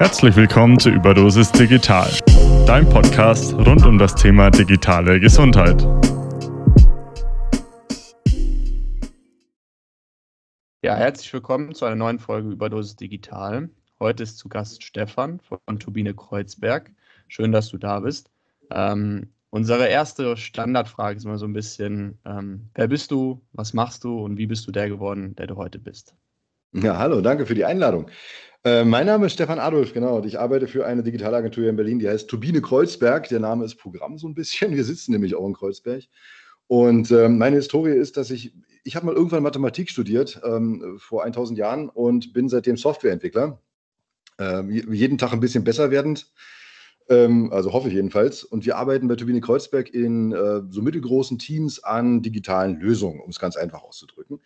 Herzlich willkommen zu Überdosis Digital, dein Podcast rund um das Thema digitale Gesundheit. Ja, herzlich willkommen zu einer neuen Folge Überdosis Digital. Heute ist zu Gast Stefan von Turbine Kreuzberg. Schön, dass du da bist. Ähm, unsere erste Standardfrage ist immer so ein bisschen, ähm, wer bist du, was machst du und wie bist du der geworden, der du heute bist? Ja, hallo, danke für die Einladung. Äh, mein Name ist Stefan Adolf, genau. Und ich arbeite für eine Digitalagentur hier in Berlin, die heißt Turbine Kreuzberg. Der Name ist Programm so ein bisschen. Wir sitzen nämlich auch in Kreuzberg. Und ähm, meine Historie ist, dass ich, ich habe mal irgendwann Mathematik studiert, ähm, vor 1000 Jahren und bin seitdem Softwareentwickler. Ähm, jeden Tag ein bisschen besser werdend. Ähm, also hoffe ich jedenfalls. Und wir arbeiten bei Turbine Kreuzberg in äh, so mittelgroßen Teams an digitalen Lösungen, um es ganz einfach auszudrücken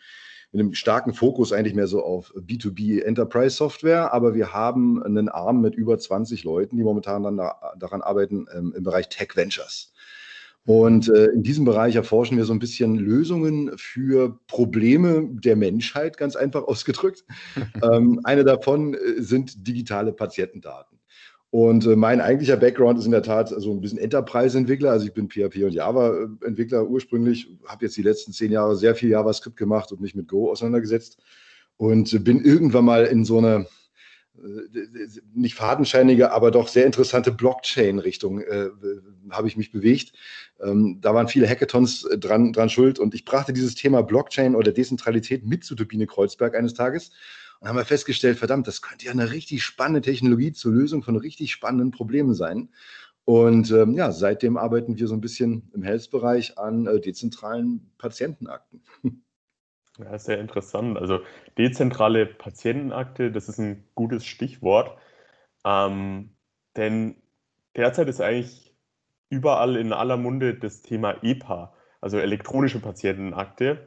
mit einem starken Fokus eigentlich mehr so auf B2B Enterprise Software, aber wir haben einen Arm mit über 20 Leuten, die momentan dann da, daran arbeiten ähm, im Bereich Tech Ventures. Und äh, in diesem Bereich erforschen wir so ein bisschen Lösungen für Probleme der Menschheit, ganz einfach ausgedrückt. ähm, eine davon äh, sind digitale Patientendaten. Und äh, mein eigentlicher Background ist in der Tat so ein bisschen Enterprise-Entwickler. Also ich bin PHP und Java-Entwickler ursprünglich, habe jetzt die letzten zehn Jahre sehr viel JavaScript gemacht und mich mit Go auseinandergesetzt und bin irgendwann mal in so eine äh, nicht fadenscheinige, aber doch sehr interessante Blockchain-Richtung äh, habe ich mich bewegt. Ähm, da waren viele Hackathons dran, dran schuld und ich brachte dieses Thema Blockchain oder Dezentralität mit zu Turbine Kreuzberg eines Tages und haben wir festgestellt, verdammt, das könnte ja eine richtig spannende Technologie zur Lösung von richtig spannenden Problemen sein. Und ähm, ja, seitdem arbeiten wir so ein bisschen im Health-Bereich an äh, dezentralen Patientenakten. Ja, sehr interessant. Also dezentrale Patientenakte, das ist ein gutes Stichwort. Ähm, denn derzeit ist eigentlich überall in aller Munde das Thema EPA, also elektronische Patientenakte.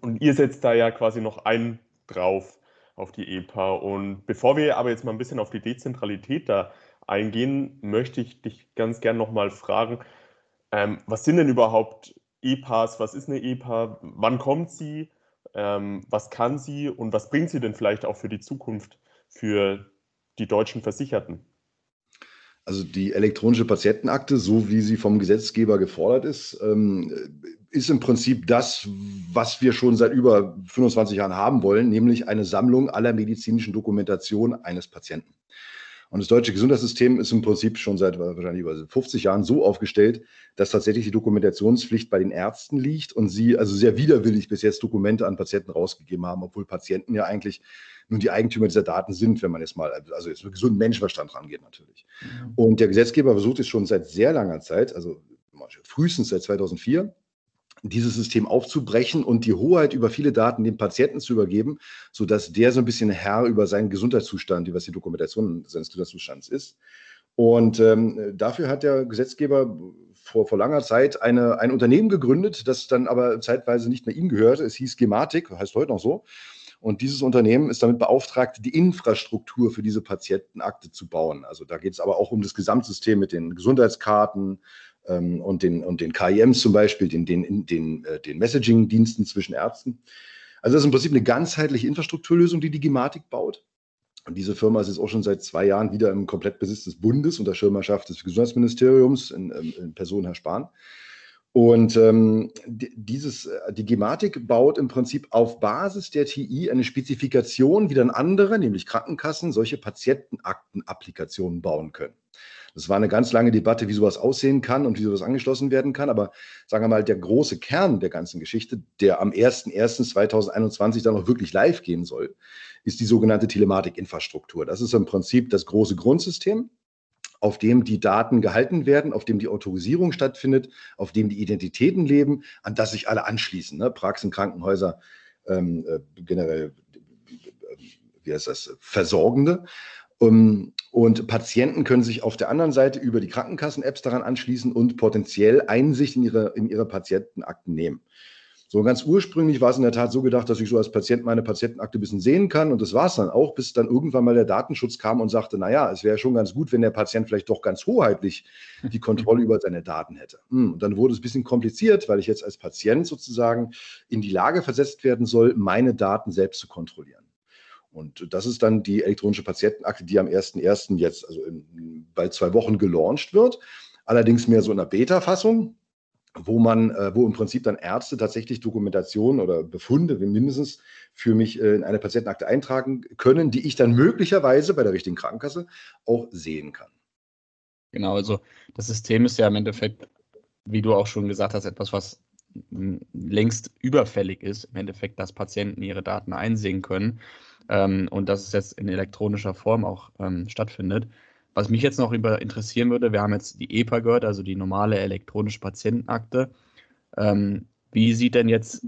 Und ihr setzt da ja quasi noch einen drauf auf die EPA. Und bevor wir aber jetzt mal ein bisschen auf die Dezentralität da eingehen, möchte ich dich ganz gern nochmal fragen, ähm, was sind denn überhaupt EPAs? Was ist eine EPA? Wann kommt sie? Ähm, was kann sie und was bringt sie denn vielleicht auch für die Zukunft für die deutschen Versicherten? Also die elektronische Patientenakte, so wie sie vom Gesetzgeber gefordert ist, ähm, ist im Prinzip das, was wir schon seit über 25 Jahren haben wollen, nämlich eine Sammlung aller medizinischen Dokumentation eines Patienten. Und das deutsche Gesundheitssystem ist im Prinzip schon seit wahrscheinlich über 50 Jahren so aufgestellt, dass tatsächlich die Dokumentationspflicht bei den Ärzten liegt und sie also sehr widerwillig bis jetzt Dokumente an Patienten rausgegeben haben, obwohl Patienten ja eigentlich nun die Eigentümer dieser Daten sind, wenn man jetzt mal, also jetzt mit gesundem Menschenverstand rangeht natürlich. Mhm. Und der Gesetzgeber versucht es schon seit sehr langer Zeit, also frühestens seit 2004, dieses System aufzubrechen und die Hoheit über viele Daten dem Patienten zu übergeben, sodass der so ein bisschen Herr über seinen Gesundheitszustand, was die Dokumentation seines Gesundheitszustands ist. Und ähm, dafür hat der Gesetzgeber vor, vor langer Zeit eine, ein Unternehmen gegründet, das dann aber zeitweise nicht mehr ihm gehörte. Es hieß Gematik, heißt heute noch so. Und dieses Unternehmen ist damit beauftragt, die Infrastruktur für diese Patientenakte zu bauen. Also da geht es aber auch um das Gesamtsystem mit den Gesundheitskarten, ähm, und, den, und den KIMs zum Beispiel, den, den, den, äh, den Messaging-Diensten zwischen Ärzten. Also das ist im Prinzip eine ganzheitliche Infrastrukturlösung, die die Gematik baut. Und diese Firma ist jetzt auch schon seit zwei Jahren wieder im Komplettbesitz des Bundes unter Schirmerschaft des Gesundheitsministeriums in, ähm, in Person Herr Spahn. Und ähm, dieses, äh, die Gematik baut im Prinzip auf Basis der TI eine Spezifikation, wie dann andere, nämlich Krankenkassen, solche Patientenakten-Applikationen bauen können. Das war eine ganz lange Debatte, wie sowas aussehen kann und wie sowas angeschlossen werden kann. Aber sagen wir mal, der große Kern der ganzen Geschichte, der am 01.01.2021 dann auch wirklich live gehen soll, ist die sogenannte Telematikinfrastruktur. Das ist im Prinzip das große Grundsystem, auf dem die Daten gehalten werden, auf dem die Autorisierung stattfindet, auf dem die Identitäten leben, an das sich alle anschließen. Ne? Praxen, Krankenhäuser, ähm, äh, generell, äh, wie heißt das, Versorgende. Um, und Patienten können sich auf der anderen Seite über die Krankenkassen-Apps daran anschließen und potenziell Einsicht in ihre, in ihre Patientenakten nehmen. So ganz ursprünglich war es in der Tat so gedacht, dass ich so als Patient meine Patientenakte ein bisschen sehen kann und das war es dann auch, bis dann irgendwann mal der Datenschutz kam und sagte, naja, es wäre schon ganz gut, wenn der Patient vielleicht doch ganz hoheitlich die Kontrolle über seine Daten hätte. Hm, und dann wurde es ein bisschen kompliziert, weil ich jetzt als Patient sozusagen in die Lage versetzt werden soll, meine Daten selbst zu kontrollieren. Und das ist dann die elektronische Patientenakte, die am 1.1. jetzt, also in bald zwei Wochen, gelauncht wird. Allerdings mehr so in einer Beta-Fassung, wo man, äh, wo im Prinzip dann Ärzte tatsächlich Dokumentation oder Befunde mindestens für mich äh, in eine Patientenakte eintragen können, die ich dann möglicherweise bei der richtigen Krankenkasse auch sehen kann. Genau, also das System ist ja im Endeffekt, wie du auch schon gesagt hast, etwas, was längst überfällig ist, im Endeffekt, dass Patienten ihre Daten einsehen können ähm, und dass es jetzt in elektronischer Form auch ähm, stattfindet. Was mich jetzt noch über interessieren würde, wir haben jetzt die EPA gehört, also die normale elektronische Patientenakte. Ähm, wie sieht denn jetzt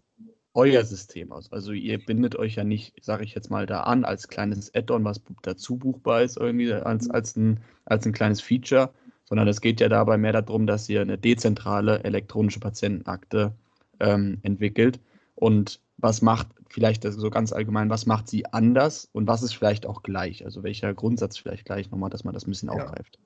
euer System aus? Also ihr bindet euch ja nicht, sage ich jetzt mal, da an als kleines Add-on, was dazu buchbar ist, irgendwie als, als, ein, als ein kleines Feature, sondern es geht ja dabei mehr darum, dass ihr eine dezentrale elektronische Patientenakte ähm, entwickelt. Und was macht vielleicht so ganz allgemein, was macht sie anders und was ist vielleicht auch gleich? Also welcher Grundsatz vielleicht gleich nochmal, dass man das ein bisschen ja. aufgreift.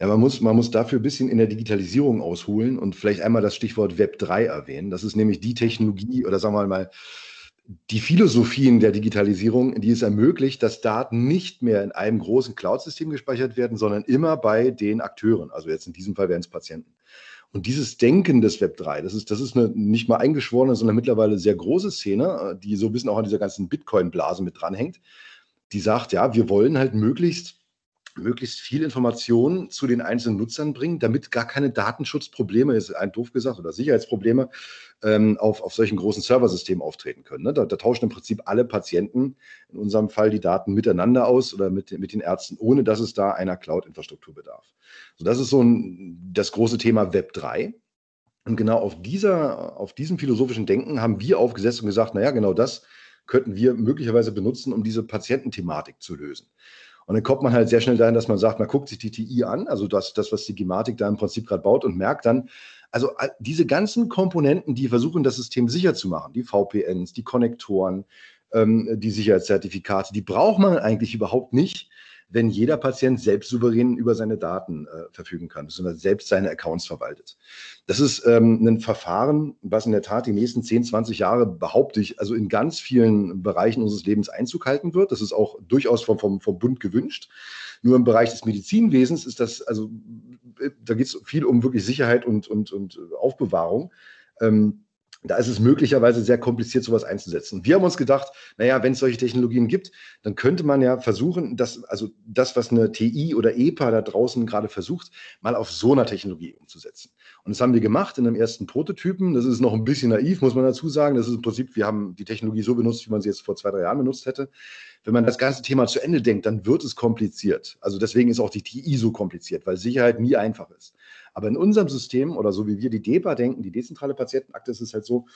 Ja, man muss, man muss dafür ein bisschen in der Digitalisierung ausholen und vielleicht einmal das Stichwort Web 3 erwähnen. Das ist nämlich die Technologie oder sagen wir mal die Philosophien der Digitalisierung, die es ermöglicht, dass Daten nicht mehr in einem großen Cloud-System gespeichert werden, sondern immer bei den Akteuren. Also jetzt in diesem Fall wären es Patienten. Und dieses Denken des Web 3, das ist, das ist eine nicht mal eingeschworene, sondern mittlerweile sehr große Szene, die so ein bisschen auch an dieser ganzen Bitcoin-Blase mit dranhängt, die sagt, ja, wir wollen halt möglichst möglichst viel Informationen zu den einzelnen Nutzern bringen, damit gar keine Datenschutzprobleme, ist ein doof gesagt, oder Sicherheitsprobleme ähm, auf, auf solchen großen Serversystemen auftreten können. Ne? Da, da, tauschen im Prinzip alle Patienten, in unserem Fall die Daten miteinander aus oder mit, mit den Ärzten, ohne dass es da einer Cloud-Infrastruktur bedarf. So, das ist so ein, das große Thema Web 3. Und genau auf, dieser, auf diesem philosophischen Denken haben wir aufgesetzt und gesagt, naja, genau das könnten wir möglicherweise benutzen, um diese Patiententhematik zu lösen. Und dann kommt man halt sehr schnell dahin, dass man sagt, man guckt sich die TI an, also das, das was die Gematik da im Prinzip gerade baut und merkt dann, also diese ganzen Komponenten, die versuchen, das System sicher zu machen, die VPNs, die Konnektoren, ähm, die Sicherheitszertifikate, die braucht man eigentlich überhaupt nicht, wenn jeder Patient selbst souverän über seine Daten äh, verfügen kann, beziehungsweise selbst seine Accounts verwaltet. Das ist ähm, ein Verfahren, was in der Tat die nächsten 10, 20 Jahre, behaupte ich, also in ganz vielen Bereichen unseres Lebens Einzug halten wird. Das ist auch durchaus vom, vom, vom Bund gewünscht. Nur im Bereich des Medizinwesens ist das, also da geht es viel um wirklich Sicherheit und, und, und Aufbewahrung. Ähm, da ist es möglicherweise sehr kompliziert, sowas einzusetzen. Wir haben uns gedacht, naja, wenn es solche Technologien gibt, dann könnte man ja versuchen, dass, also das, was eine TI oder EPA da draußen gerade versucht, mal auf so einer Technologie umzusetzen. Und das haben wir gemacht in einem ersten Prototypen. Das ist noch ein bisschen naiv, muss man dazu sagen. Das ist im Prinzip, wir haben die Technologie so benutzt, wie man sie jetzt vor zwei, drei Jahren benutzt hätte. Wenn man das ganze Thema zu Ende denkt, dann wird es kompliziert. Also deswegen ist auch die TI so kompliziert, weil Sicherheit nie einfach ist. Aber in unserem System oder so wie wir die DEPA denken, die dezentrale Patientenakte, ist es halt so,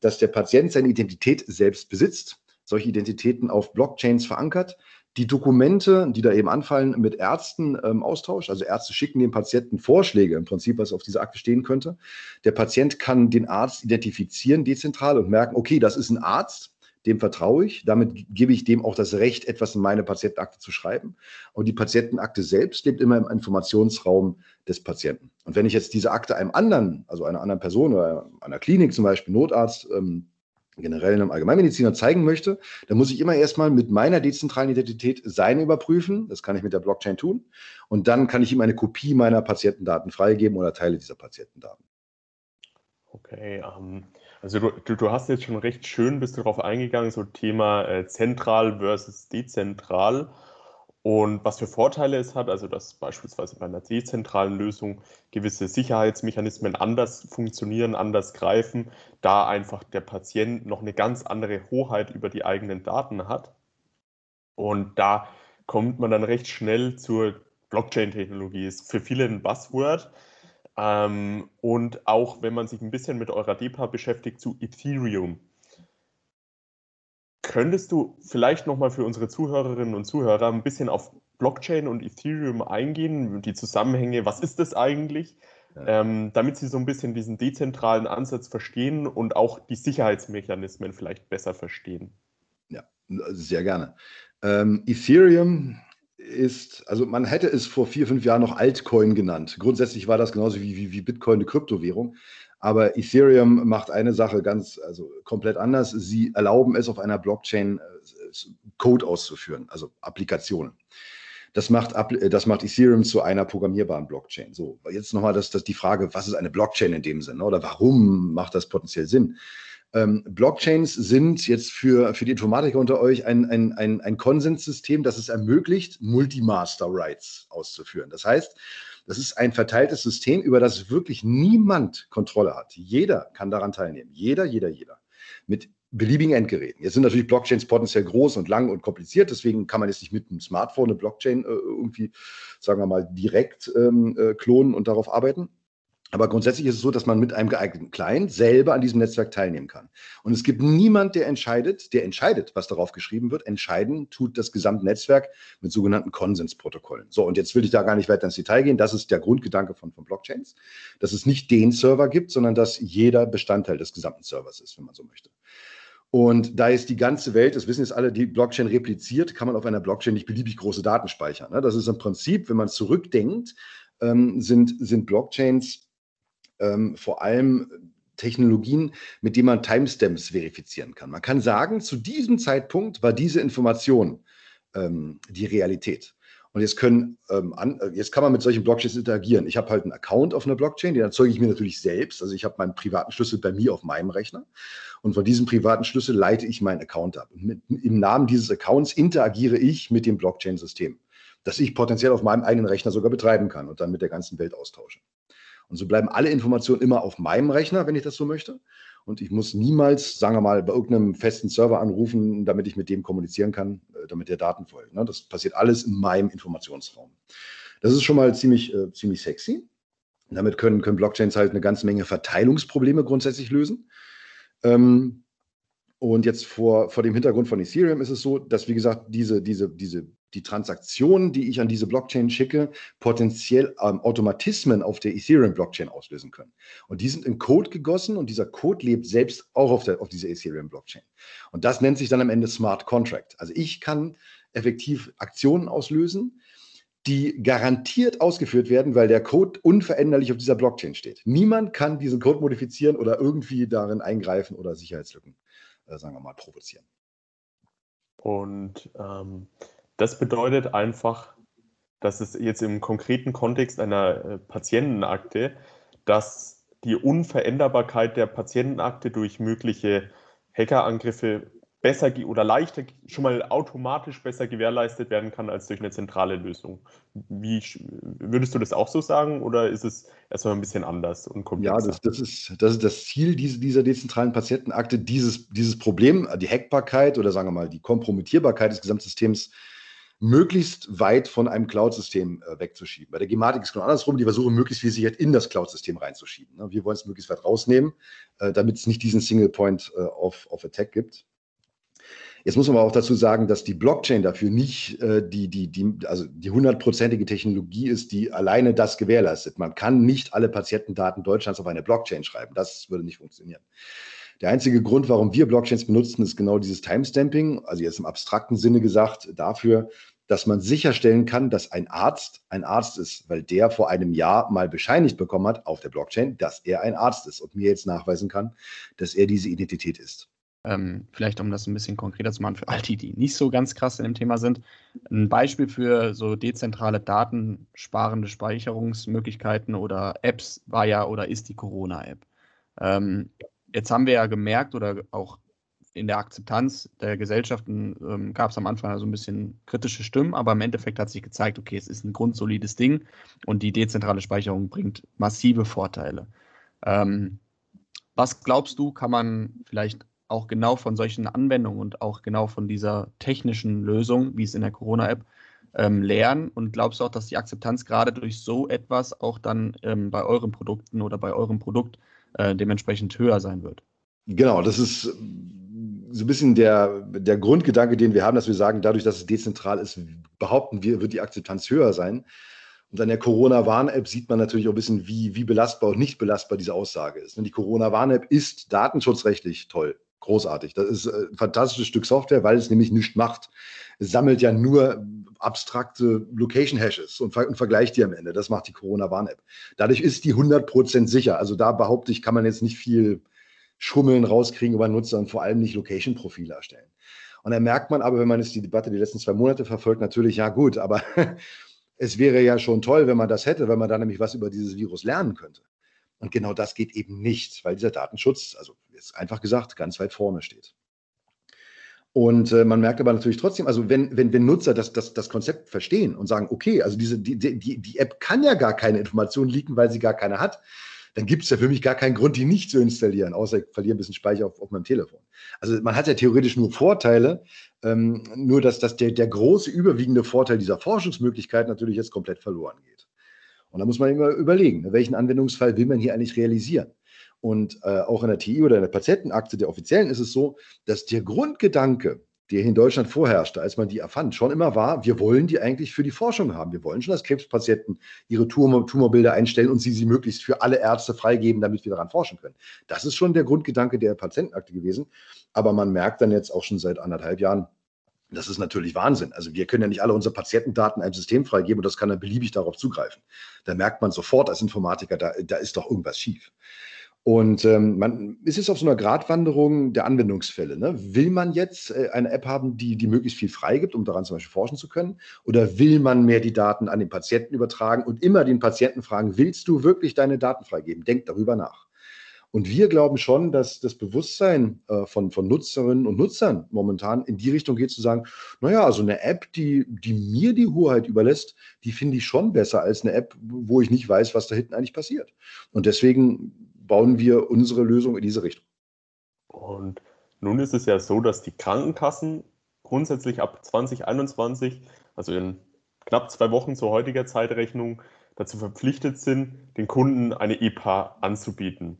dass der Patient seine Identität selbst besitzt, solche Identitäten auf Blockchains verankert, die Dokumente, die da eben anfallen, mit Ärzten ähm, austauscht. Also Ärzte schicken dem Patienten Vorschläge, im Prinzip, was auf dieser Akte stehen könnte. Der Patient kann den Arzt identifizieren, dezentral und merken, okay, das ist ein Arzt, dem vertraue ich. Damit gebe ich dem auch das Recht, etwas in meine Patientenakte zu schreiben. Und die Patientenakte selbst lebt immer im Informationsraum des Patienten. Und wenn ich jetzt diese Akte einem anderen, also einer anderen Person oder einer Klinik, zum Beispiel Notarzt, ähm, generell einem Allgemeinmediziner zeigen möchte, dann muss ich immer erstmal mit meiner dezentralen Identität seine überprüfen. Das kann ich mit der Blockchain tun. Und dann kann ich ihm eine Kopie meiner Patientendaten freigeben oder Teile dieser Patientendaten. Okay, ähm, also du, du, du, hast jetzt schon recht schön, bist du darauf eingegangen, so Thema äh, zentral versus dezentral und was für Vorteile es hat, also dass beispielsweise bei einer dezentralen Lösung gewisse Sicherheitsmechanismen anders funktionieren, anders greifen, da einfach der Patient noch eine ganz andere Hoheit über die eigenen Daten hat. Und da kommt man dann recht schnell zur Blockchain-Technologie. Ist für viele ein Buzzword, ähm, und auch wenn man sich ein bisschen mit eurer DEPA beschäftigt, zu Ethereum. Könntest du vielleicht nochmal für unsere Zuhörerinnen und Zuhörer ein bisschen auf Blockchain und Ethereum eingehen, die Zusammenhänge, was ist das eigentlich, ja. ähm, damit sie so ein bisschen diesen dezentralen Ansatz verstehen und auch die Sicherheitsmechanismen vielleicht besser verstehen? Ja, sehr gerne. Ähm, Ethereum ist, also man hätte es vor vier, fünf Jahren noch Altcoin genannt. Grundsätzlich war das genauso wie, wie, wie Bitcoin eine Kryptowährung. Aber Ethereum macht eine Sache ganz, also komplett anders. Sie erlauben es auf einer Blockchain äh, Code auszuführen, also Applikationen. Das macht, das macht Ethereum zu einer programmierbaren Blockchain. So, jetzt nochmal das, das die Frage, was ist eine Blockchain in dem Sinne oder warum macht das potenziell Sinn? Ähm, Blockchains sind jetzt für, für die Informatiker unter euch ein, ein, ein, ein Konsenssystem, das es ermöglicht, Multimaster Rights auszuführen. Das heißt, das ist ein verteiltes System, über das wirklich niemand Kontrolle hat. Jeder kann daran teilnehmen. Jeder, jeder, jeder. Mit beliebigen Endgeräten. Jetzt sind natürlich Blockchains potenziell groß und lang und kompliziert, deswegen kann man jetzt nicht mit einem Smartphone eine Blockchain äh, irgendwie, sagen wir mal, direkt ähm, äh, klonen und darauf arbeiten. Aber grundsätzlich ist es so, dass man mit einem geeigneten Client selber an diesem Netzwerk teilnehmen kann. Und es gibt niemand, der entscheidet, der entscheidet, was darauf geschrieben wird. Entscheiden tut das gesamte Netzwerk mit sogenannten Konsensprotokollen. So, und jetzt will ich da gar nicht weiter ins Detail gehen. Das ist der Grundgedanke von, von Blockchains, dass es nicht den Server gibt, sondern dass jeder Bestandteil des gesamten Servers ist, wenn man so möchte. Und da ist die ganze Welt, das wissen jetzt alle, die Blockchain repliziert, kann man auf einer Blockchain nicht beliebig große Daten speichern. Ne? Das ist im Prinzip, wenn man zurückdenkt, ähm, sind, sind Blockchains ähm, vor allem Technologien, mit denen man Timestamps verifizieren kann. Man kann sagen, zu diesem Zeitpunkt war diese Information ähm, die Realität. Und jetzt, können, ähm, an, äh, jetzt kann man mit solchen Blockchains interagieren. Ich habe halt einen Account auf einer Blockchain, den erzeuge ich mir natürlich selbst. Also ich habe meinen privaten Schlüssel bei mir auf meinem Rechner. Und von diesem privaten Schlüssel leite ich meinen Account ab. Mit, im Namen dieses Accounts interagiere ich mit dem Blockchain-System, das ich potenziell auf meinem eigenen Rechner sogar betreiben kann und dann mit der ganzen Welt austausche. Und so bleiben alle Informationen immer auf meinem Rechner, wenn ich das so möchte. Und ich muss niemals, sagen wir mal, bei irgendeinem festen Server anrufen, damit ich mit dem kommunizieren kann, äh, damit der Daten folgt. Ne? Das passiert alles in meinem Informationsraum. Das ist schon mal ziemlich, äh, ziemlich sexy. Damit können, können Blockchains halt eine ganze Menge Verteilungsprobleme grundsätzlich lösen. Ähm, und jetzt vor, vor dem Hintergrund von Ethereum ist es so, dass, wie gesagt, diese, diese, diese, die Transaktionen, die ich an diese Blockchain schicke, potenziell ähm, Automatismen auf der Ethereum-Blockchain auslösen können. Und die sind in Code gegossen und dieser Code lebt selbst auch auf, der, auf dieser Ethereum-Blockchain. Und das nennt sich dann am Ende Smart Contract. Also ich kann effektiv Aktionen auslösen, die garantiert ausgeführt werden, weil der Code unveränderlich auf dieser Blockchain steht. Niemand kann diesen Code modifizieren oder irgendwie darin eingreifen oder Sicherheitslücken äh, sagen wir mal, provozieren. Und ähm, das bedeutet einfach, dass es jetzt im konkreten Kontext einer äh, Patientenakte, dass die Unveränderbarkeit der Patientenakte durch mögliche Hackerangriffe besser oder leichter, schon mal automatisch besser gewährleistet werden kann als durch eine zentrale Lösung. Wie würdest du das auch so sagen oder ist es erstmal ein bisschen anders und komplexer? Ja, das, das, ist, das ist das Ziel dieser, dieser dezentralen Patientenakte, dieses, dieses Problem, die Hackbarkeit oder sagen wir mal die Kompromittierbarkeit des Gesamtsystems möglichst weit von einem Cloud-System äh, wegzuschieben. Bei der Gematik ist es genau andersrum, die versuchen möglichst viel Sicherheit in das Cloud-System reinzuschieben. Ne? Wir wollen es möglichst weit rausnehmen, äh, damit es nicht diesen Single Point äh, of, of Attack gibt. Jetzt muss man aber auch dazu sagen, dass die Blockchain dafür nicht äh, die, die, die, also die hundertprozentige Technologie ist, die alleine das gewährleistet. Man kann nicht alle Patientendaten Deutschlands auf eine Blockchain schreiben. Das würde nicht funktionieren. Der einzige Grund, warum wir Blockchains benutzen, ist genau dieses Timestamping, also jetzt im abstrakten Sinne gesagt, dafür, dass man sicherstellen kann, dass ein Arzt ein Arzt ist, weil der vor einem Jahr mal bescheinigt bekommen hat auf der Blockchain, dass er ein Arzt ist und mir jetzt nachweisen kann, dass er diese Identität ist ähm, vielleicht um das ein bisschen konkreter zu machen für all die, die nicht so ganz krass in dem Thema sind, ein Beispiel für so dezentrale datensparende Speicherungsmöglichkeiten oder Apps war ja oder ist die Corona-App. Ähm, jetzt haben wir ja gemerkt oder auch in der Akzeptanz der Gesellschaften ähm, gab es am Anfang so ein bisschen kritische Stimmen, aber im Endeffekt hat sich gezeigt, okay, es ist ein grundsolides Ding und die dezentrale Speicherung bringt massive Vorteile. Ähm, was glaubst du, kann man vielleicht auch genau von solchen Anwendungen und auch genau von dieser technischen Lösung, wie es in der Corona-App, ähm, lernen? Und glaubst du auch, dass die Akzeptanz gerade durch so etwas auch dann ähm, bei euren Produkten oder bei eurem Produkt äh, dementsprechend höher sein wird? Genau, das ist so ein bisschen der, der Grundgedanke, den wir haben, dass wir sagen, dadurch, dass es dezentral ist, behaupten wir, wird die Akzeptanz höher sein. Und an der Corona-Warn-App sieht man natürlich auch ein bisschen, wie, wie belastbar und nicht belastbar diese Aussage ist. Die Corona-Warn-App ist datenschutzrechtlich toll Großartig. Das ist ein fantastisches Stück Software, weil es nämlich nichts macht. Es sammelt ja nur abstrakte Location-Hashes und, ver und, vergleicht die am Ende. Das macht die Corona-Warn-App. Dadurch ist die 100% sicher. Also da behaupte ich, kann man jetzt nicht viel Schummeln rauskriegen über Nutzer und vor allem nicht Location-Profile erstellen. Und dann merkt man aber, wenn man jetzt die Debatte die letzten zwei Monate verfolgt, natürlich, ja gut, aber es wäre ja schon toll, wenn man das hätte, wenn man da nämlich was über dieses Virus lernen könnte. Und genau das geht eben nicht, weil dieser Datenschutz, also jetzt einfach gesagt, ganz weit vorne steht. Und äh, man merkt aber natürlich trotzdem, also wenn, wenn, wenn Nutzer das, das, das Konzept verstehen und sagen, okay, also diese, die, die, die App kann ja gar keine Informationen liegen, weil sie gar keine hat, dann gibt es ja für mich gar keinen Grund, die nicht zu installieren, außer ich verliere ein bisschen Speicher auf, auf meinem Telefon. Also man hat ja theoretisch nur Vorteile, ähm, nur dass, dass der, der große überwiegende Vorteil dieser Forschungsmöglichkeit natürlich jetzt komplett verloren geht. Und da muss man immer überlegen, welchen Anwendungsfall will man hier eigentlich realisieren. Und äh, auch in der TI oder in der Patientenakte der offiziellen ist es so, dass der Grundgedanke, der in Deutschland vorherrschte, als man die erfand, schon immer war, wir wollen die eigentlich für die Forschung haben. Wir wollen schon, dass Krebspatienten ihre Tumor, Tumorbilder einstellen und sie sie möglichst für alle Ärzte freigeben, damit wir daran forschen können. Das ist schon der Grundgedanke der Patientenakte gewesen. Aber man merkt dann jetzt auch schon seit anderthalb Jahren, das ist natürlich Wahnsinn. Also wir können ja nicht alle unsere Patientendaten einem System freigeben und das kann dann beliebig darauf zugreifen. Da merkt man sofort als Informatiker, da, da ist doch irgendwas schief. Und ähm, man ist jetzt auf so einer Gratwanderung der Anwendungsfälle. Ne? Will man jetzt äh, eine App haben, die, die möglichst viel freigibt, um daran zum Beispiel forschen zu können? Oder will man mehr die Daten an den Patienten übertragen und immer den Patienten fragen, willst du wirklich deine Daten freigeben? Denk darüber nach. Und wir glauben schon, dass das Bewusstsein äh, von, von Nutzerinnen und Nutzern momentan in die Richtung geht, zu sagen, naja, also eine App, die, die mir die Hoheit überlässt, die finde ich schon besser als eine App, wo ich nicht weiß, was da hinten eigentlich passiert. Und deswegen bauen wir unsere Lösung in diese Richtung. Und nun ist es ja so, dass die Krankenkassen grundsätzlich ab 2021, also in knapp zwei Wochen zur heutiger Zeitrechnung, dazu verpflichtet sind, den Kunden eine EPA anzubieten.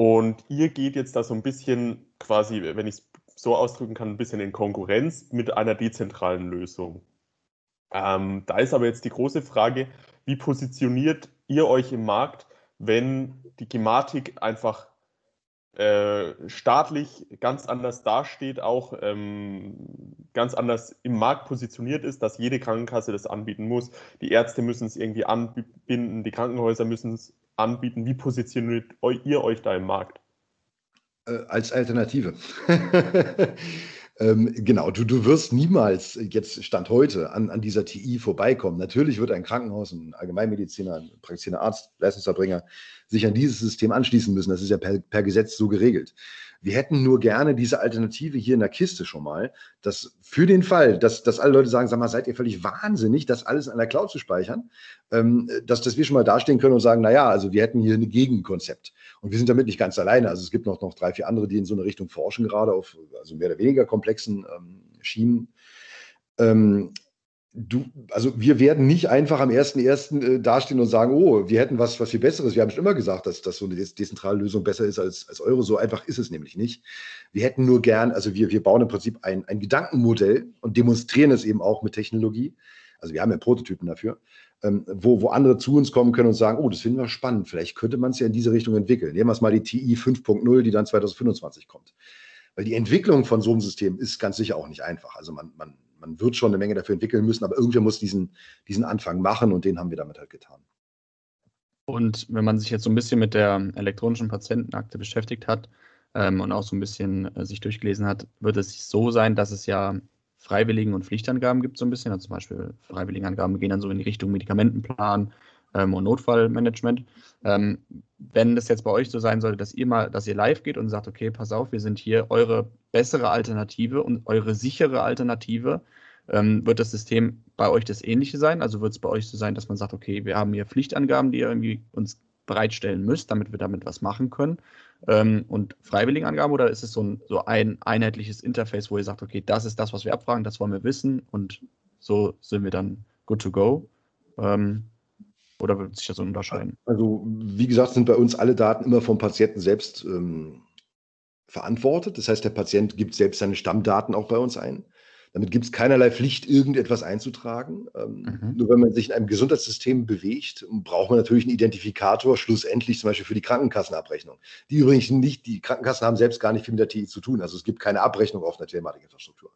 Und ihr geht jetzt da so ein bisschen quasi, wenn ich es so ausdrücken kann, ein bisschen in Konkurrenz mit einer dezentralen Lösung. Ähm, da ist aber jetzt die große Frage, wie positioniert ihr euch im Markt wenn die Gematik einfach äh, staatlich ganz anders dasteht, auch ähm, ganz anders im Markt positioniert ist, dass jede Krankenkasse das anbieten muss. Die Ärzte müssen es irgendwie anbinden, die Krankenhäuser müssen es anbieten. Wie positioniert ihr euch da im Markt? Äh, als Alternative. Ähm, genau, du, du wirst niemals jetzt Stand heute an, an dieser TI vorbeikommen. Natürlich wird ein Krankenhaus, ein Allgemeinmediziner, ein praktizierender Arzt, Leistungserbringer sich an dieses System anschließen müssen. Das ist ja per, per Gesetz so geregelt. Wir hätten nur gerne diese Alternative hier in der Kiste schon mal, dass für den Fall, dass, dass alle Leute sagen, sag mal, seid ihr völlig wahnsinnig, das alles in der Cloud zu speichern, ähm, dass, dass wir schon mal dastehen können und sagen, naja, also wir hätten hier ein Gegenkonzept. Und wir sind damit nicht ganz alleine. Also es gibt noch, noch drei, vier andere, die in so eine Richtung forschen, gerade auf also mehr oder weniger komplexen ähm, Schienen. Ähm, du, also wir werden nicht einfach am 1.1. Äh, dastehen und sagen, oh, wir hätten was, was viel Besseres. Wir haben schon immer gesagt, dass, dass so eine dezentrale Lösung besser ist als, als Euro. So einfach ist es nämlich nicht. Wir hätten nur gern, also wir, wir bauen im Prinzip ein, ein Gedankenmodell und demonstrieren es eben auch mit Technologie. Also wir haben ja Prototypen dafür, ähm, wo, wo andere zu uns kommen können und sagen, oh, das finden wir spannend. Vielleicht könnte man es ja in diese Richtung entwickeln. Nehmen wir es mal die TI 5.0, die dann 2025 kommt. Weil die Entwicklung von so einem System ist ganz sicher auch nicht einfach. Also man, man man wird schon eine Menge dafür entwickeln müssen, aber irgendwer muss diesen, diesen Anfang machen und den haben wir damit halt getan. Und wenn man sich jetzt so ein bisschen mit der elektronischen Patientenakte beschäftigt hat ähm, und auch so ein bisschen äh, sich durchgelesen hat, wird es so sein, dass es ja Freiwilligen- und Pflichtangaben gibt, so ein bisschen. Also zum Beispiel Freiwilligenangaben gehen dann so in die Richtung Medikamentenplan, ähm, und Notfallmanagement. Ähm, wenn das jetzt bei euch so sein sollte, dass ihr mal, dass ihr live geht und sagt, okay, pass auf, wir sind hier eure bessere Alternative und eure sichere Alternative, ähm, wird das System bei euch das ähnliche sein? Also wird es bei euch so sein, dass man sagt, okay, wir haben hier Pflichtangaben, die ihr irgendwie uns bereitstellen müsst, damit wir damit was machen können ähm, und Freiwilligenangaben oder ist es so ein, so ein einheitliches Interface, wo ihr sagt, okay, das ist das, was wir abfragen, das wollen wir wissen und so sind wir dann good to go? Ähm, oder wird sich das unterscheiden? Also, wie gesagt, sind bei uns alle Daten immer vom Patienten selbst ähm, verantwortet. Das heißt, der Patient gibt selbst seine Stammdaten auch bei uns ein. Damit gibt es keinerlei Pflicht, irgendetwas einzutragen. Ähm, mhm. Nur wenn man sich in einem Gesundheitssystem bewegt, braucht man natürlich einen Identifikator, schlussendlich zum Beispiel für die Krankenkassenabrechnung. Die übrigens nicht, die Krankenkassen haben selbst gar nicht viel mit der TI zu tun. Also es gibt keine Abrechnung auf einer Telematikinfrastruktur.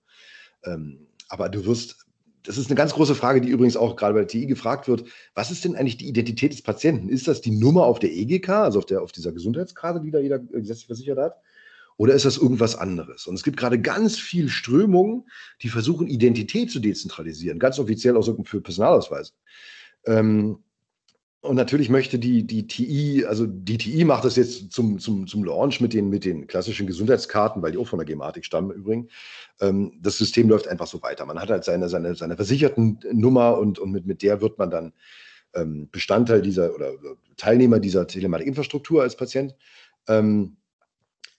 Ähm, aber du wirst, das ist eine ganz große Frage, die übrigens auch gerade bei der TI gefragt wird. Was ist denn eigentlich die Identität des Patienten? Ist das die Nummer auf der EGK, also auf, der, auf dieser Gesundheitskarte, die da jeder gesetzlich versichert hat? Oder ist das irgendwas anderes? Und es gibt gerade ganz viel Strömungen, die versuchen, Identität zu dezentralisieren, ganz offiziell auch für Personalausweise. Ähm, und natürlich möchte die, die TI, also die TI macht das jetzt zum, zum, zum Launch mit den, mit den klassischen Gesundheitskarten, weil die auch von der Gematik stammen übrigens. Ähm, das System läuft einfach so weiter. Man hat halt seine, seine, seine versicherten Nummer und, und mit, mit der wird man dann ähm, Bestandteil dieser oder Teilnehmer dieser Telematikinfrastruktur als Patient. Ähm,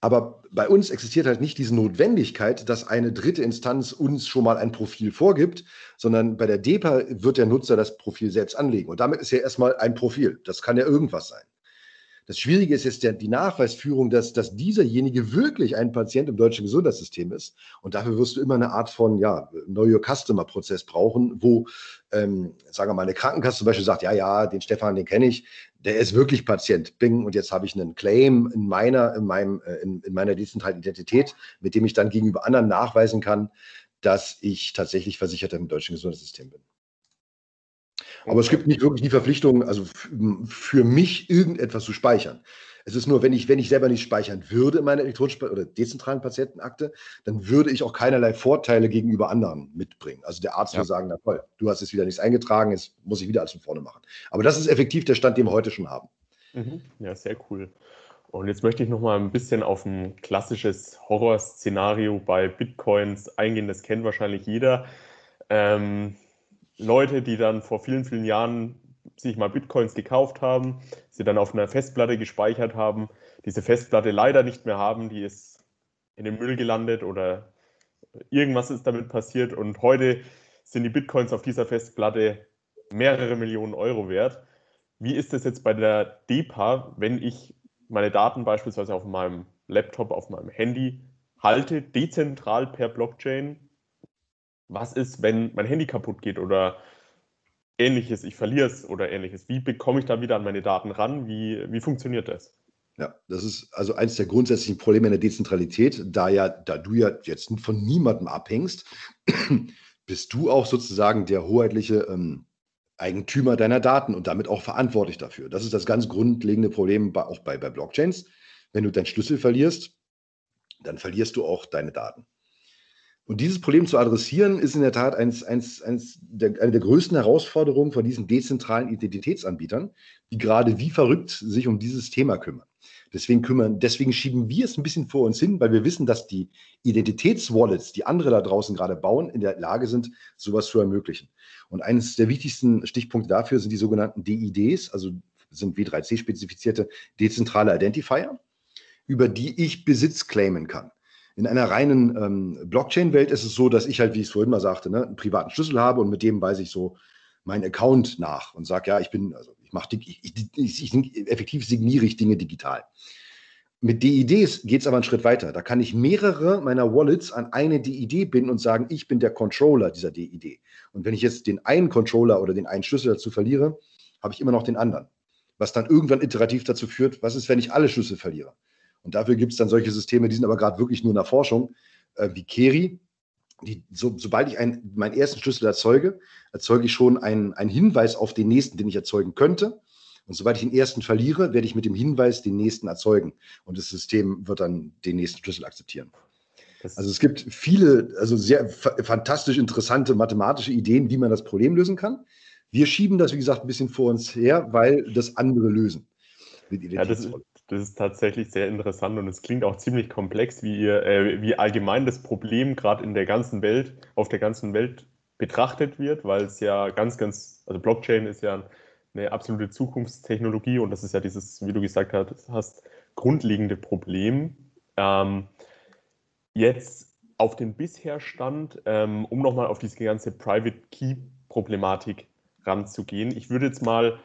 aber bei uns existiert halt nicht diese Notwendigkeit, dass eine dritte Instanz uns schon mal ein Profil vorgibt, sondern bei der DEPA wird der Nutzer das Profil selbst anlegen. Und damit ist ja erstmal ein Profil. Das kann ja irgendwas sein. Das Schwierige ist jetzt der, die Nachweisführung, dass, dass dieserjenige wirklich ein Patient im deutschen Gesundheitssystem ist. Und dafür wirst du immer eine Art von ja, Know Your Customer-Prozess brauchen, wo, ähm, sagen wir mal, eine Krankenkasse zum Beispiel sagt, ja, ja, den Stefan, den kenne ich, der ist wirklich Patient. Bing, und jetzt habe ich einen Claim in meiner, in meinem, äh, in, in meiner dezentralen Identität, mit dem ich dann gegenüber anderen nachweisen kann, dass ich tatsächlich Versicherter im deutschen Gesundheitssystem bin. Aber es gibt nicht wirklich die Verpflichtung, also für mich irgendetwas zu speichern. Es ist nur, wenn ich, wenn ich selber nicht speichern würde in meiner elektronischen oder dezentralen Patientenakte, dann würde ich auch keinerlei Vorteile gegenüber anderen mitbringen. Also der Arzt ja. würde sagen, na toll, du hast jetzt wieder nichts eingetragen, jetzt muss ich wieder alles von vorne machen. Aber das ist effektiv der Stand, den wir heute schon haben. Mhm. Ja, sehr cool. Und jetzt möchte ich noch mal ein bisschen auf ein klassisches Horrorszenario bei Bitcoins eingehen. Das kennt wahrscheinlich jeder. Ähm, Leute, die dann vor vielen, vielen Jahren sich mal Bitcoins gekauft haben, sie dann auf einer Festplatte gespeichert haben, diese Festplatte leider nicht mehr haben, die ist in den Müll gelandet oder irgendwas ist damit passiert und heute sind die Bitcoins auf dieser Festplatte mehrere Millionen Euro wert. Wie ist das jetzt bei der DEPA, wenn ich meine Daten beispielsweise auf meinem Laptop, auf meinem Handy halte, dezentral per Blockchain was ist, wenn mein Handy kaputt geht oder ähnliches, ich verliere es oder ähnliches. Wie bekomme ich da wieder an meine Daten ran? Wie, wie funktioniert das? Ja, das ist also eines der grundsätzlichen Probleme in der Dezentralität, da ja, da du ja jetzt von niemandem abhängst, bist du auch sozusagen der hoheitliche ähm, Eigentümer deiner Daten und damit auch verantwortlich dafür. Das ist das ganz grundlegende Problem bei, auch bei, bei Blockchains. Wenn du deinen Schlüssel verlierst, dann verlierst du auch deine Daten. Und dieses Problem zu adressieren, ist in der Tat eins, eins, eins der, eine der größten Herausforderungen von diesen dezentralen Identitätsanbietern, die gerade wie verrückt sich um dieses Thema kümmern. Deswegen kümmern, deswegen schieben wir es ein bisschen vor uns hin, weil wir wissen, dass die Identitätswallets, die andere da draußen gerade bauen, in der Lage sind, sowas zu ermöglichen. Und eines der wichtigsten Stichpunkte dafür sind die sogenannten DIDs, also sind W3C-spezifizierte dezentrale Identifier, über die ich Besitz claimen kann. In einer reinen ähm, Blockchain-Welt ist es so, dass ich halt, wie ich es vorhin mal sagte, ne, einen privaten Schlüssel habe und mit dem weise ich so meinen Account nach und sage, ja, ich bin, also ich mache, ich, ich, ich, effektiv signiere ich Dinge digital. Mit DIDs geht es aber einen Schritt weiter. Da kann ich mehrere meiner Wallets an eine DID binden und sagen, ich bin der Controller dieser DID. Und wenn ich jetzt den einen Controller oder den einen Schlüssel dazu verliere, habe ich immer noch den anderen. Was dann irgendwann iterativ dazu führt, was ist, wenn ich alle Schlüssel verliere? Und dafür gibt es dann solche Systeme, die sind aber gerade wirklich nur in der Forschung, äh, wie Keri. Die, so, sobald ich ein, meinen ersten Schlüssel erzeuge, erzeuge ich schon einen, einen Hinweis auf den nächsten, den ich erzeugen könnte. Und sobald ich den ersten verliere, werde ich mit dem Hinweis den nächsten erzeugen. Und das System wird dann den nächsten Schlüssel akzeptieren. Also es gibt viele, also sehr fantastisch interessante mathematische Ideen, wie man das Problem lösen kann. Wir schieben das, wie gesagt, ein bisschen vor uns her, weil das andere lösen. Ja, das, das ist tatsächlich sehr interessant und es klingt auch ziemlich komplex, wie ihr, äh, wie allgemein das Problem gerade in der ganzen Welt, auf der ganzen Welt betrachtet wird, weil es ja ganz, ganz, also Blockchain ist ja eine absolute Zukunftstechnologie und das ist ja dieses, wie du gesagt hast, grundlegende Problem. Ähm, jetzt auf den bisher Stand, ähm, um nochmal auf diese ganze Private Key Problematik ranzugehen. Ich würde jetzt mal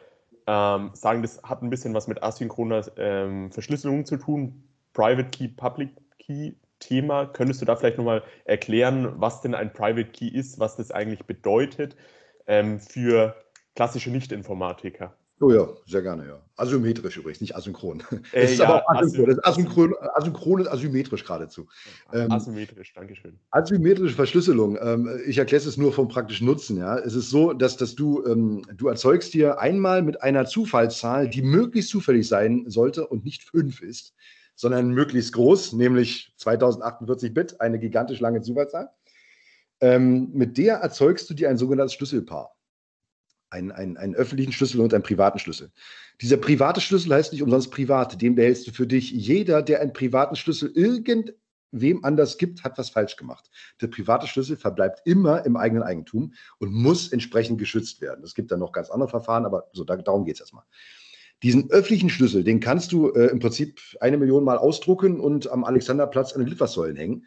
ähm, sagen, das hat ein bisschen was mit asynchroner ähm, Verschlüsselung zu tun. Private Key, Public Key Thema. Könntest du da vielleicht nochmal erklären, was denn ein Private Key ist, was das eigentlich bedeutet ähm, für klassische Nicht-Informatiker? Oh ja, sehr gerne, ja. Asymmetrisch übrigens, nicht asynchron. Äh, es ist ja, aber auch asynchron. asy- Das ist asynchron, asynchron ist asymmetrisch geradezu. Ähm, Asymmetrisch, Dankeschön. Asymmetrische Verschlüsselung. Ähm, ich erkläre es nur vom praktischen Nutzen. Ja. Es ist so, dass, dass du, ähm, du erzeugst dir einmal mit einer Zufallszahl, die möglichst zufällig sein sollte und nicht fünf ist, sondern möglichst groß, nämlich 2048 Bit, eine gigantisch lange Zufallszahl. Ähm, mit der erzeugst du dir ein sogenanntes Schlüsselpaar. Einen, einen, einen öffentlichen Schlüssel und einen privaten Schlüssel. Dieser private Schlüssel heißt nicht umsonst privat. Den behältst du für dich. Jeder, der einen privaten Schlüssel irgendwem anders gibt, hat was falsch gemacht. Der private Schlüssel verbleibt immer im eigenen Eigentum und muss entsprechend geschützt werden. Es gibt dann noch ganz andere Verfahren, aber so, da, darum geht es erstmal. Diesen öffentlichen Schlüssel, den kannst du äh, im Prinzip eine Million Mal ausdrucken und am Alexanderplatz an den Litfaßsäulen hängen.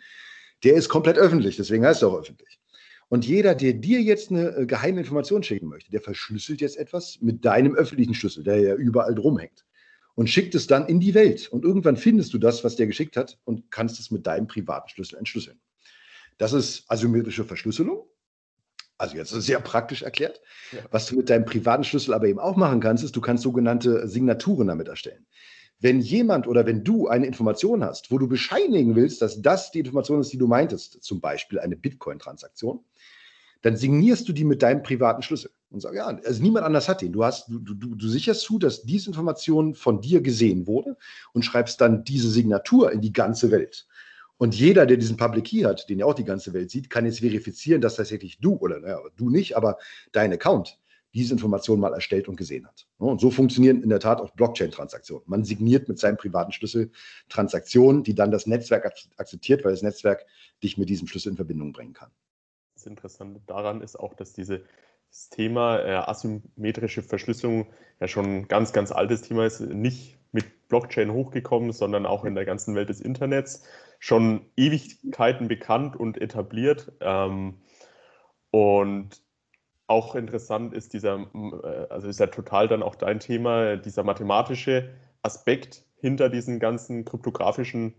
Der ist komplett öffentlich, deswegen heißt er auch öffentlich. Und jeder, der dir jetzt eine äh, geheime Information schicken möchte, der verschlüsselt jetzt etwas mit deinem öffentlichen Schlüssel, der ja überall drum hängt. Und schickt es dann in die Welt. Und irgendwann findest du das, was der geschickt hat, und kannst es mit deinem privaten Schlüssel entschlüsseln. Das ist asymmetrische Verschlüsselung. Also jetzt sehr praktisch erklärt. Ja. Was du mit deinem privaten Schlüssel aber eben auch machen kannst, ist, du kannst sogenannte Signaturen damit erstellen. Wenn jemand oder wenn du eine Information hast, wo du bescheinigen willst, dass das die Information ist, die du meintest, zum Beispiel eine Bitcoin-Transaktion, dann signierst du die mit deinem privaten Schlüssel und sagst, ja, also niemand anders hat den. Du, hast, du, du, du sicherst zu, dass diese Information von dir gesehen wurde und schreibst dann diese Signatur in die ganze Welt. Und jeder, der diesen Public Key hat, den ja auch die ganze Welt sieht, kann jetzt verifizieren, dass tatsächlich du, oder naja, du nicht, aber dein Account diese Information mal erstellt und gesehen hat. Und so funktionieren in der Tat auch Blockchain-Transaktionen. Man signiert mit seinem privaten Schlüssel Transaktionen, die dann das Netzwerk ak- akzeptiert, weil das Netzwerk dich mit diesem Schlüssel in Verbindung bringen kann. Das Interessante daran ist auch, dass diese, das Thema äh, asymmetrische Verschlüsselung ja schon ein ganz, ganz altes Thema ist, nicht mit Blockchain hochgekommen, sondern auch in der ganzen Welt des Internets schon Ewigkeiten bekannt und etabliert. Ähm, und auch interessant ist dieser, äh, also ist ja total dann auch dein Thema, dieser mathematische Aspekt hinter diesen ganzen kryptografischen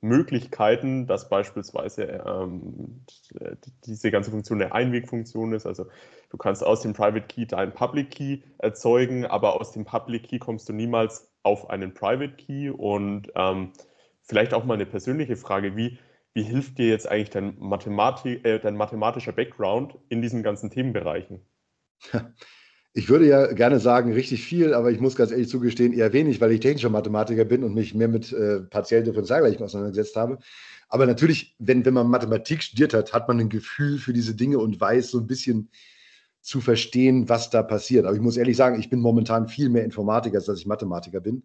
Möglichkeiten, dass beispielsweise ähm, diese ganze Funktion eine Einwegfunktion ist. Also du kannst aus dem Private Key deinen Public Key erzeugen, aber aus dem Public Key kommst du niemals auf einen Private Key. Und ähm, vielleicht auch mal eine persönliche Frage, wie, wie hilft dir jetzt eigentlich dein, Mathematik, äh, dein mathematischer Background in diesen ganzen Themenbereichen? Ich würde ja gerne sagen, richtig viel, aber ich muss ganz ehrlich zugestehen, eher wenig, weil ich technischer Mathematiker bin und mich mehr mit äh, partiellen Differentialgleichungen auseinandergesetzt habe. Aber natürlich, wenn, wenn man Mathematik studiert hat, hat man ein Gefühl für diese Dinge und weiß so ein bisschen zu verstehen, was da passiert. Aber ich muss ehrlich sagen, ich bin momentan viel mehr Informatiker, als dass ich Mathematiker bin.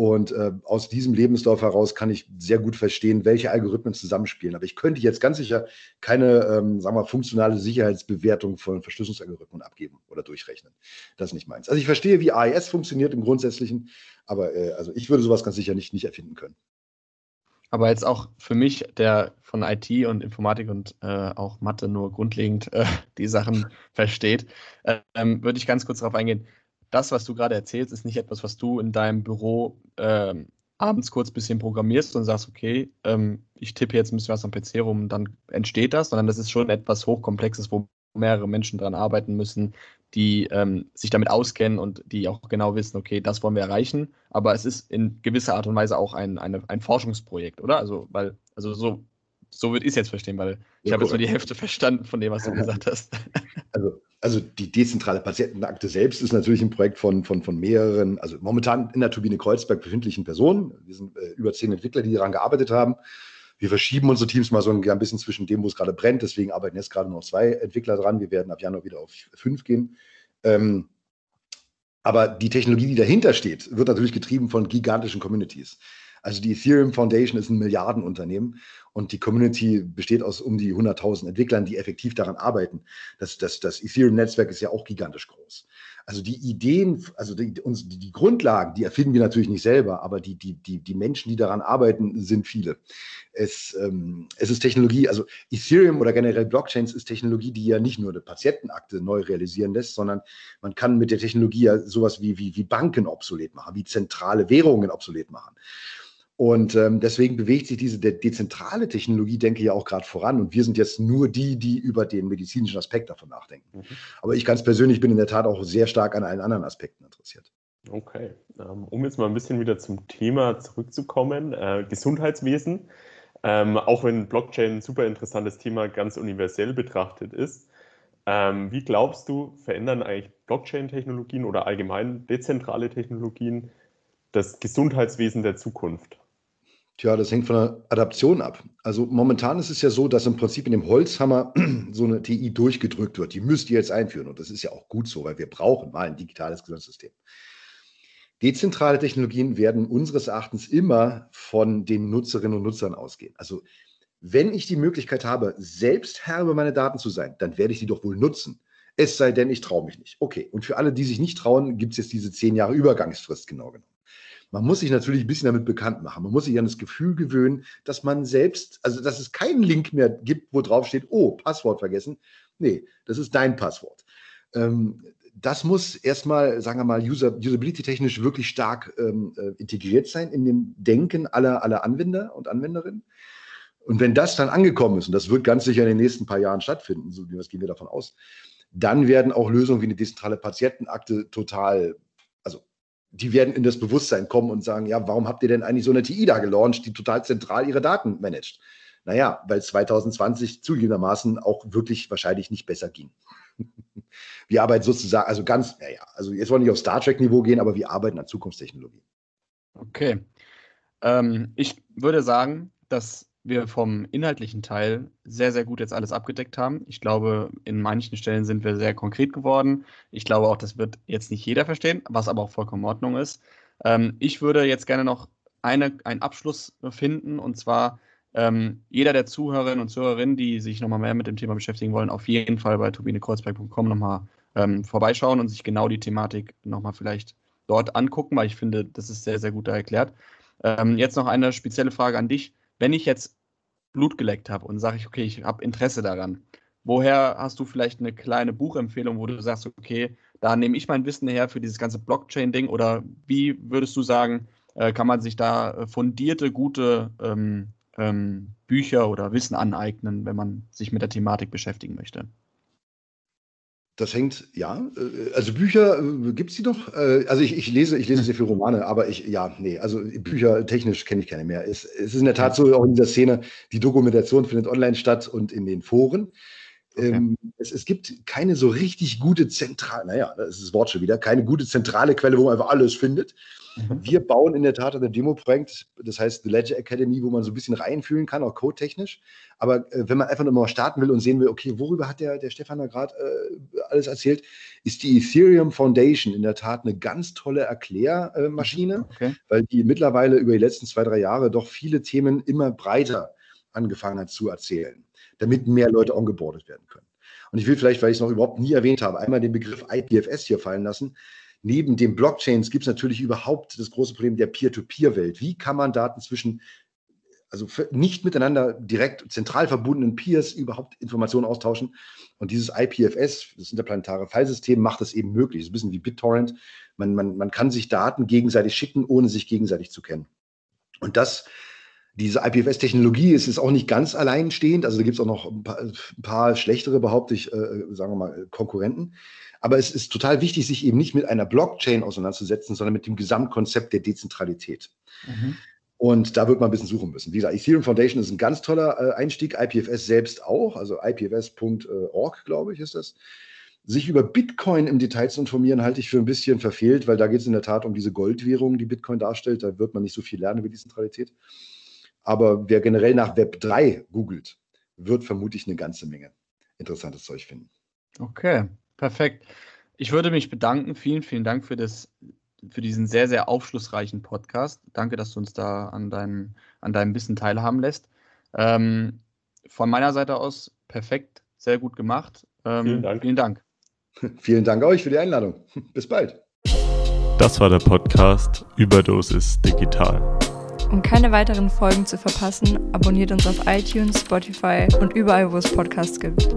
Und äh, aus diesem Lebenslauf heraus kann ich sehr gut verstehen, welche Algorithmen zusammenspielen. Aber ich könnte jetzt ganz sicher keine, ähm, sagen wir, funktionale Sicherheitsbewertung von Verschlüsselungsalgorithmen abgeben oder durchrechnen. Das ist nicht meins. Also ich verstehe, wie AES funktioniert im Grundsätzlichen, aber äh, also ich würde sowas ganz sicher nicht, nicht erfinden können. Aber jetzt auch für mich, der von IT und Informatik und äh, auch Mathe nur grundlegend äh, die Sachen versteht, ähm, würde ich ganz kurz darauf eingehen. Das, was du gerade erzählst, ist nicht etwas, was du in deinem Büro ähm, abends kurz ein bisschen programmierst und sagst, okay, ähm, ich tippe jetzt ein bisschen was am PC rum und dann entsteht das, sondern das ist schon etwas Hochkomplexes, wo mehrere Menschen dran arbeiten müssen, die ähm, sich damit auskennen und die auch genau wissen, okay, das wollen wir erreichen. Aber es ist in gewisser Art und Weise auch ein, eine, ein Forschungsprojekt, oder? Also, weil, also so, so würde ich es jetzt verstehen, weil ich Ja, habe jetzt nur die. Hälfte verstanden von dem, was du gesagt hast. Also, also die dezentrale Patientenakte selbst ist natürlich ein Projekt von, von, von mehreren, also momentan in der Turbine Kreuzberg befindlichen Personen. Wir sind äh, über zehn Entwickler, die daran gearbeitet haben. Wir verschieben unsere Teams mal so ein, ein bisschen zwischen dem, wo es gerade brennt. Deswegen arbeiten jetzt gerade noch zwei Entwickler dran. Wir werden ab Januar wieder auf fünf gehen. Ähm, aber die Technologie, die dahinter steht, wird natürlich getrieben von gigantischen Communities. Also die Ethereum Foundation ist ein Milliardenunternehmen und die Community besteht aus um die 100.000 Entwicklern, die effektiv daran arbeiten. Das, das, das Ethereum-Netzwerk ist ja auch gigantisch groß. Also die Ideen, also die, uns, die, Grundlagen, die erfinden wir natürlich nicht selber, aber die, die, die, die Menschen, die daran arbeiten, sind viele. Es, ähm, es ist Technologie, also Ethereum oder generell Blockchains ist Technologie, die ja nicht nur eine Patientenakte neu realisieren lässt, sondern man kann mit der Technologie ja sowas wie, wie, wie Banken obsolet machen, wie zentrale Währungen obsolet machen. Und ähm, deswegen bewegt sich diese de dezentrale Technologie, denke ich, ja auch gerade voran. Und wir sind jetzt nur die, die über den medizinischen Aspekt davon nachdenken. Mhm. Aber ich ganz persönlich bin in der Tat auch sehr stark an allen anderen Aspekten interessiert. Okay, ähm, um jetzt mal ein bisschen wieder zum Thema zurückzukommen, äh, Gesundheitswesen. Ähm, auch wenn Blockchain ein super interessantes Thema ganz universell betrachtet ist, ähm, wie glaubst du, verändern eigentlich Blockchain-Technologien oder allgemein dezentrale Technologien das Gesundheitswesen der Zukunft? Tja, das hängt von der Adaption ab. Also momentan ist es ja so, dass im Prinzip in dem Holzhammer so eine TI durchgedrückt wird. Die müsst ihr jetzt einführen. Und das ist ja auch gut so, weil wir brauchen mal ein digitales Gesundheitssystem. Dezentrale Technologien werden unseres Erachtens immer von den Nutzerinnen und Nutzern ausgehen. Also wenn ich die Möglichkeit habe, selbst Herr über meine Daten zu sein, dann werde ich die doch wohl nutzen. Es sei denn, ich traue mich nicht. Okay, und für alle, die sich nicht trauen, gibt es jetzt diese zehn Jahre Übergangsfrist genau genommen. Man muss sich natürlich ein bisschen damit bekannt machen. Man muss sich an das Gefühl gewöhnen, dass man selbst, also dass es keinen Link mehr gibt, wo drauf steht, oh, Passwort vergessen. Nee, das ist dein Passwort. Ähm, das muss erstmal, sagen wir mal, usability-technisch wirklich stark ähm, äh, integriert sein in dem Denken aller, aller Anwender und Anwenderinnen. Und wenn das dann angekommen ist, und das wird ganz sicher in den nächsten paar Jahren stattfinden, so gehen wir davon aus, dann werden auch Lösungen wie eine dezentrale Patientenakte total die werden in das Bewusstsein kommen und sagen, ja, warum habt ihr denn eigentlich so eine TI da gelauncht, die total zentral ihre Daten managt? Naja, weil 2020 zugegebenermaßen auch wirklich wahrscheinlich nicht besser ging. wir arbeiten sozusagen, also ganz, naja, also jetzt wollen wir nicht auf Star Trek-Niveau gehen, aber wir arbeiten an Zukunftstechnologie. Okay. Ähm, ich würde sagen, dass wir vom inhaltlichen Teil sehr, sehr gut jetzt alles abgedeckt haben. Ich glaube, in manchen Stellen sind wir sehr konkret geworden. Ich glaube auch, das wird jetzt nicht jeder verstehen, was aber auch vollkommen in Ordnung ist. Ähm, ich würde jetzt gerne noch eine, einen Abschluss finden und zwar ähm, jeder der Zuhörerinnen und Zuhörerinnen, die sich nochmal mehr mit dem Thema beschäftigen wollen, auf jeden Fall bei turbinekreuzberg.com nochmal ähm, vorbeischauen und sich genau die Thematik nochmal vielleicht dort angucken, weil ich finde, das ist sehr, sehr gut da erklärt. Ähm, jetzt noch eine spezielle Frage an dich wenn ich jetzt Blut geleckt habe und sage ich, okay, ich habe Interesse daran, woher hast du vielleicht eine kleine Buchempfehlung, wo du sagst, okay, da nehme ich mein Wissen her für dieses ganze Blockchain-Ding oder wie würdest du sagen, äh, kann man sich da äh, fundierte, gute ähm, ähm, Bücher oder Wissen aneignen, wenn man sich mit der Thematik beschäftigen möchte? Das hängt, ja, äh, also Bücher, äh, gibt es die noch? Äh, also ich, ich, lese, ich lese sehr viele Romane, aber ich, ja, nee, also Bücher technisch kenne ich keine mehr. Es, es, ist in der Tat so, auch in dieser Szene, die Dokumentation findet online statt und in den Foren. Ähm, es, es, gibt keine so richtig gute zentrale, naja, das ist das Wort schon wieder, keine gute zentrale Quelle, wo man einfach alles findet. Mhm. Wir bauen in der Tat ein Demo-Projekt, das heißt The Ledger Academy, wo man so ein bisschen reinfühlen kann, auch codetechnisch. Aber äh, wenn man einfach nur mal starten will und sehen will, okay, worüber hat der, der Stefan da gerade äh, alles erzählt, ist die Ethereum Foundation in der Tat eine ganz tolle Erklärmaschine, mhm. okay. weil die mittlerweile über die letzten zwei, drei Jahre doch viele Themen immer breiter angefangen hat zu erzählen, damit mehr Leute ongeboardet werden können. Und ich will vielleicht, weil ich es noch überhaupt nie erwähnt habe, einmal den Begriff IPFS hier fallen lassen neben den Blockchains gibt es natürlich überhaupt das große Problem der Peer-to-Peer-Welt. Wie kann man Daten zwischen also nicht miteinander direkt zentral verbundenen Peers überhaupt Informationen austauschen. Und dieses IPFS, das interplanetare Filesystem, macht das eben möglich. Das ist ein bisschen wie BitTorrent. Man, man, man kann sich Daten gegenseitig schicken, ohne sich gegenseitig zu kennen. Und das, diese IPFS-Technologie ist, ist auch nicht ganz alleinstehend. Also da gibt es auch noch ein paar, ein paar, schlechtere, behaupte ich, äh, sagen wir mal, Konkurrenten. Aber es ist total wichtig, sich eben nicht mit einer Blockchain auseinanderzusetzen, sondern mit dem Gesamtkonzept der Dezentralität. Mhm. Und da wird man ein bisschen suchen müssen. Wie gesagt, Ethereum Foundation ist ein ganz toller äh, Einstieg, IPFS selbst auch, also ipfs.org, glaube ich, ist das. Sich über Bitcoin im Detail zu informieren, halte ich für ein bisschen verfehlt, weil da geht es in der Tat um diese Goldwährung, die Bitcoin darstellt. Da wird man nicht so viel lernen über Dezentralität. Aber wer generell nach Web 3 googelt, wird vermutlich eine ganze Menge interessantes Zeug finden. Okay, Perfekt. Ich würde mich bedanken. Vielen, vielen Dank für, das, für diesen sehr, sehr aufschlussreichen Podcast. Danke, dass du uns da an deinem, an deinem Wissen teilhaben lässt. Ähm, von meiner Seite aus perfekt, sehr gut gemacht. Ähm, vielen Dank. Vielen Dank. Vielen Dank euch für die Einladung. Bis bald. Das war der Podcast Überdosis Digital. Um keine weiteren Folgen zu verpassen, abonniert uns auf iTunes, Spotify und überall, wo es Podcasts gibt.